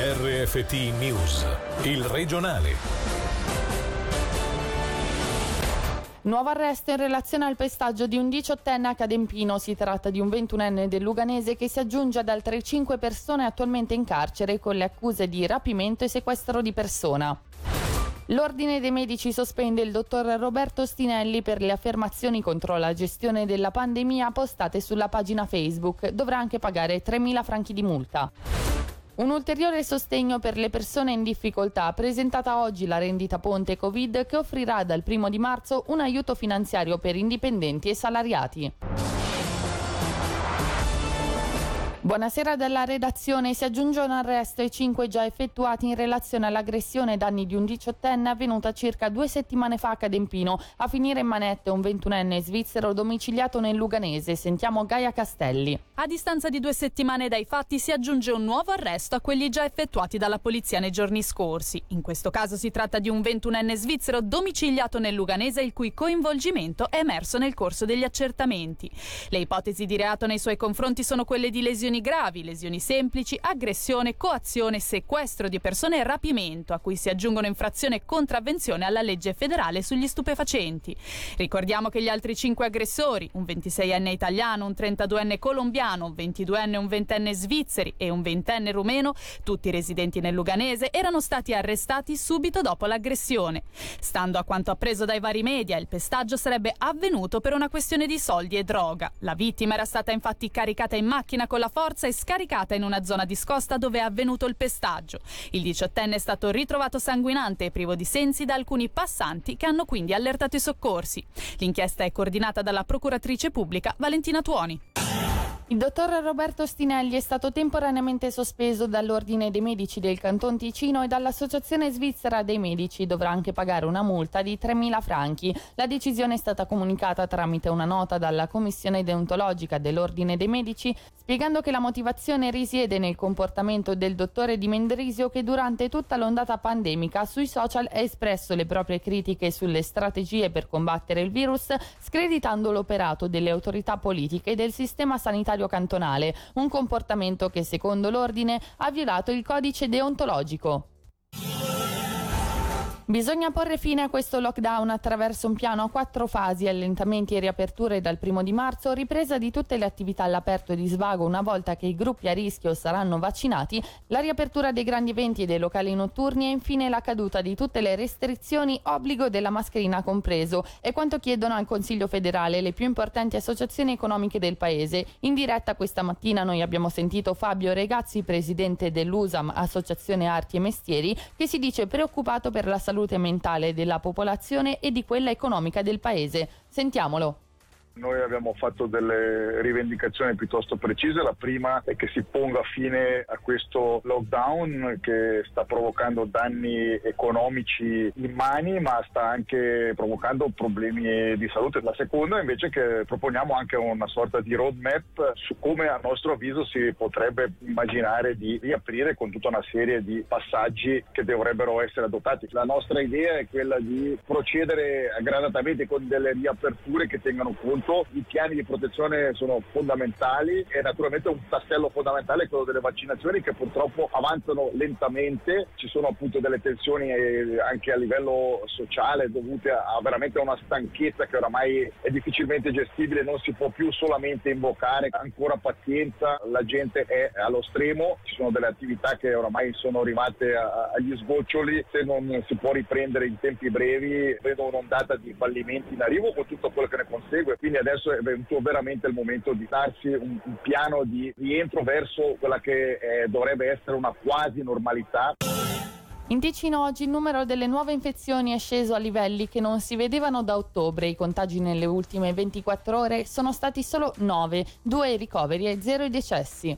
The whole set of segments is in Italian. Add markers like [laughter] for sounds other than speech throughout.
RFT News, il regionale. Nuovo arresto in relazione al pestaggio di un diciottenne a Cadempino. Si tratta di un ventunenne del Luganese che si aggiunge ad altre cinque persone attualmente in carcere con le accuse di rapimento e sequestro di persona. L'Ordine dei Medici sospende il dottor Roberto Stinelli per le affermazioni contro la gestione della pandemia postate sulla pagina Facebook. Dovrà anche pagare 3.000 franchi di multa. Un ulteriore sostegno per le persone in difficoltà, presentata oggi la rendita ponte Covid che offrirà dal primo di marzo un aiuto finanziario per indipendenti e salariati. Buonasera dalla redazione. Si aggiunge un arresto ai cinque già effettuati in relazione all'aggressione ai danni di un diciottenne avvenuta circa due settimane fa a Cadempino. A finire in manette un ventunenne svizzero domiciliato nel Luganese. Sentiamo Gaia Castelli. A distanza di due settimane dai fatti si aggiunge un nuovo arresto a quelli già effettuati dalla polizia nei giorni scorsi. In questo caso si tratta di un ventunenne svizzero domiciliato nel Luganese il cui coinvolgimento è emerso nel corso degli accertamenti. Le ipotesi di reato nei suoi confronti sono quelle di lesioni gravi, lesioni semplici, aggressione, coazione, sequestro di persone e rapimento, a cui si aggiungono infrazione e contravvenzione alla legge federale sugli stupefacenti. Ricordiamo che gli altri cinque aggressori, un 26enne italiano, un 32enne colombiano, un 22enne e un 20enne svizzeri e un 20enne rumeno, tutti residenti nel Luganese, erano stati arrestati subito dopo l'aggressione. Stando a quanto appreso dai vari media, il pestaggio sarebbe avvenuto per una questione di soldi e droga. La vittima era stata infatti caricata in macchina con la forza e scaricata in una zona discosta dove è avvenuto il pestaggio. Il diciottenne è stato ritrovato sanguinante e privo di sensi da alcuni passanti che hanno quindi allertato i soccorsi. L'inchiesta è coordinata dalla procuratrice pubblica Valentina Tuoni. Il dottor Roberto Stinelli è stato temporaneamente sospeso dall'Ordine dei Medici del Canton Ticino e dall'Associazione Svizzera dei Medici. Dovrà anche pagare una multa di 3.000 franchi. La decisione è stata comunicata tramite una nota dalla Commissione deontologica dell'Ordine dei Medici, spiegando che la motivazione risiede nel comportamento del dottore Di Mendrisio che durante tutta l'ondata pandemica sui social ha espresso le proprie critiche sulle strategie per combattere il virus, screditando l'operato delle autorità politiche e del sistema sanitario cantonale, un comportamento che secondo l'ordine ha violato il codice deontologico. Bisogna porre fine a questo lockdown attraverso un piano a quattro fasi, allentamenti e riaperture dal primo di marzo, ripresa di tutte le attività all'aperto e di svago una volta che i gruppi a rischio saranno vaccinati, la riapertura dei grandi eventi e dei locali notturni e infine la caduta di tutte le restrizioni, obbligo della mascherina compreso, è quanto chiedono al Consiglio federale le più importanti associazioni economiche del paese. In diretta questa mattina noi abbiamo sentito Fabio Regazzi, presidente dell'USAM, Associazione Arti e Mestieri, che si dice preoccupato per la salute salute mentale della popolazione e di quella economica del paese. Sentiamolo. Noi abbiamo fatto delle rivendicazioni piuttosto precise. La prima è che si ponga fine a questo lockdown che sta provocando danni economici immani ma sta anche provocando problemi di salute. La seconda invece è che proponiamo anche una sorta di roadmap su come a nostro avviso si potrebbe immaginare di riaprire con tutta una serie di passaggi che dovrebbero essere adottati. La nostra idea è quella di procedere gradatamente con delle riaperture che tengano conto i piani di protezione sono fondamentali e naturalmente un tassello fondamentale è quello delle vaccinazioni che purtroppo avanzano lentamente, ci sono appunto delle tensioni eh, anche a livello sociale dovute a veramente una stanchezza che oramai è difficilmente gestibile, non si può più solamente invocare. Ancora pazienza, la gente è allo stremo, ci sono delle attività che oramai sono arrivate agli sgoccioli, se non si può riprendere in tempi brevi vedo un'ondata di fallimenti in arrivo con tutto quello che ne consegue, quindi adesso è venuto veramente il momento di darsi un, un piano di rientro verso quella che eh, dovrebbe essere una quasi normalità. In Ticino oggi il numero delle nuove infezioni è sceso a livelli che non si vedevano da ottobre. I contagi nelle ultime 24 ore sono stati solo 9, 2 ricoveri e 0 i decessi.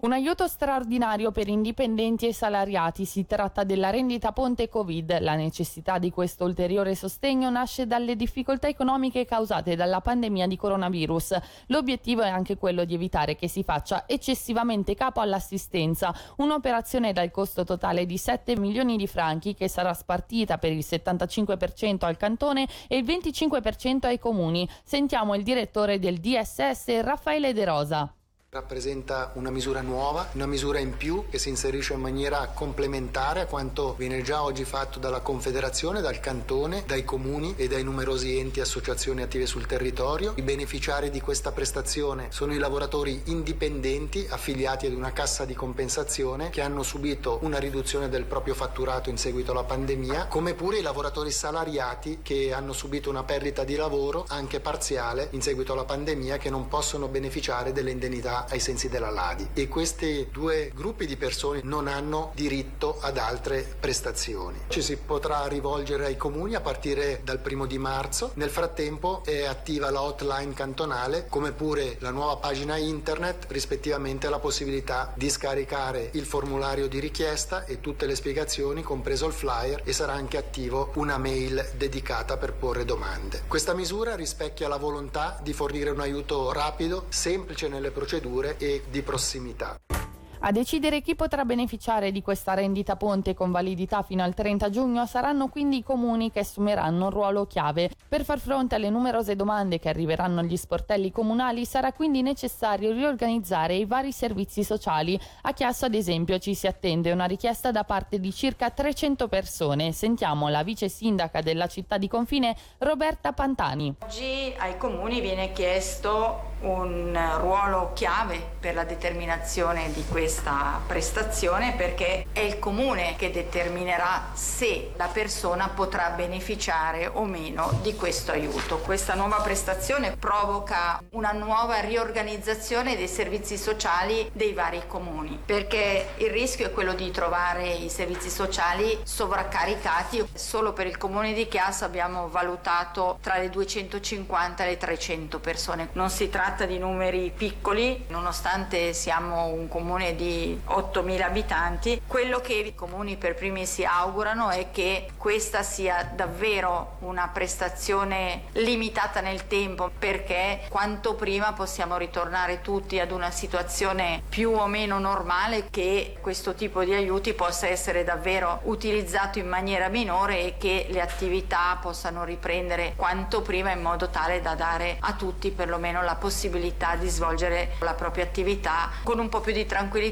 Un aiuto straordinario per indipendenti e salariati. Si tratta della rendita ponte Covid. La necessità di questo ulteriore sostegno nasce dalle difficoltà economiche causate dalla pandemia di coronavirus. L'obiettivo è anche quello di evitare che si faccia eccessivamente capo all'assistenza. Un'operazione dal costo totale di 7 milioni di franchi che sarà spartita per il 75% al cantone e il 25% ai comuni. Sentiamo il direttore del DSS Raffaele De Rosa. Rappresenta una misura nuova, una misura in più che si inserisce in maniera complementare a quanto viene già oggi fatto dalla Confederazione, dal Cantone, dai comuni e dai numerosi enti e associazioni attive sul territorio. I beneficiari di questa prestazione sono i lavoratori indipendenti affiliati ad una cassa di compensazione che hanno subito una riduzione del proprio fatturato in seguito alla pandemia, come pure i lavoratori salariati che hanno subito una perdita di lavoro anche parziale in seguito alla pandemia che non possono beneficiare delle indennità ai sensi della Ladi e questi due gruppi di persone non hanno diritto ad altre prestazioni. Ci si potrà rivolgere ai comuni a partire dal primo di marzo. Nel frattempo è attiva la hotline cantonale come pure la nuova pagina internet rispettivamente la possibilità di scaricare il formulario di richiesta e tutte le spiegazioni compreso il flyer e sarà anche attivo una mail dedicata per porre domande. Questa misura rispecchia la volontà di fornire un aiuto rapido, semplice nelle procedure procedure e di prossimità. A decidere chi potrà beneficiare di questa rendita ponte con validità fino al 30 giugno saranno quindi i comuni che assumeranno un ruolo chiave. Per far fronte alle numerose domande che arriveranno agli sportelli comunali sarà quindi necessario riorganizzare i vari servizi sociali. A Chiasso ad esempio ci si attende una richiesta da parte di circa 300 persone. Sentiamo la vice sindaca della città di confine Roberta Pantani. Oggi ai comuni viene chiesto un ruolo chiave per la determinazione di questa prestazione perché è il comune che determinerà se la persona potrà beneficiare o meno di questo aiuto. Questa nuova prestazione provoca una nuova riorganizzazione dei servizi sociali dei vari comuni perché il rischio è quello di trovare i servizi sociali sovraccaricati. Solo per il comune di Chiasso abbiamo valutato tra le 250 e le 300 persone. Non si tratta di numeri piccoli, nonostante siamo un comune di 8.000 abitanti, quello che i comuni per primi si augurano è che questa sia davvero una prestazione limitata nel tempo perché quanto prima possiamo ritornare tutti ad una situazione più o meno normale che questo tipo di aiuti possa essere davvero utilizzato in maniera minore e che le attività possano riprendere quanto prima in modo tale da dare a tutti perlomeno la possibilità di svolgere la propria attività con un po' più di tranquillità.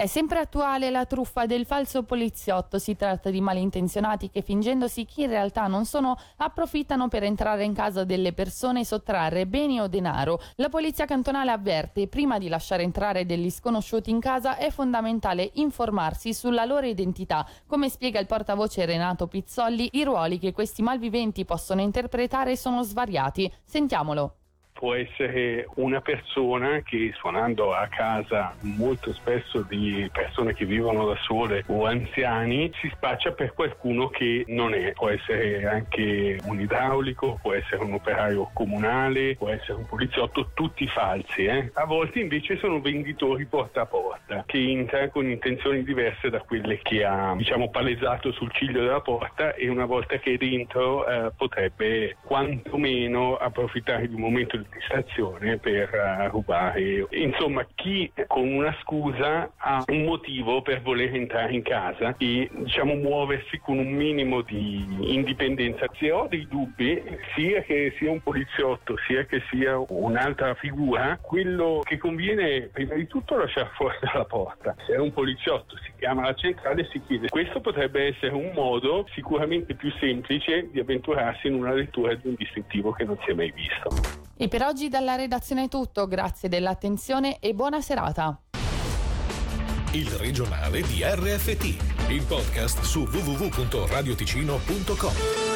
È sempre attuale la truffa del falso poliziotto. Si tratta di malintenzionati che fingendosi chi in realtà non sono, approfittano per entrare in casa delle persone e sottrarre beni o denaro. La polizia cantonale avverte, prima di lasciare entrare degli sconosciuti in casa è fondamentale informarsi sulla loro identità. Come spiega il portavoce Renato Pizzolli, i ruoli che questi malviventi possono interpretare sono svariati. Sentiamolo può essere una persona che suonando a casa molto spesso di persone che vivono da sole o anziani si spaccia per qualcuno che non è. Può essere anche un idraulico, può essere un operaio comunale, può essere un poliziotto, tutti falsi. Eh? A volte invece sono venditori porta a porta che entra con intenzioni diverse da quelle che ha diciamo palesato sul ciglio della porta e una volta che è dentro eh, potrebbe quantomeno approfittare di un momento di distrazione per uh, rubare. Insomma, chi con una scusa ha un motivo per voler entrare in casa e diciamo muoversi con un minimo di indipendenza. Se ho dei dubbi, sia che sia un poliziotto, sia che sia un'altra figura, quello che conviene prima di tutto lasciare [laughs] fuori dalla porta. Se è un poliziotto, si chiama la centrale e si chiede. Questo potrebbe essere un modo sicuramente più semplice di avventurarsi in una lettura di un distintivo che non si è mai visto. E per oggi dalla redazione è tutto, grazie dell'attenzione e buona serata. Il regionale di RFT, il podcast su www.radioticino.com.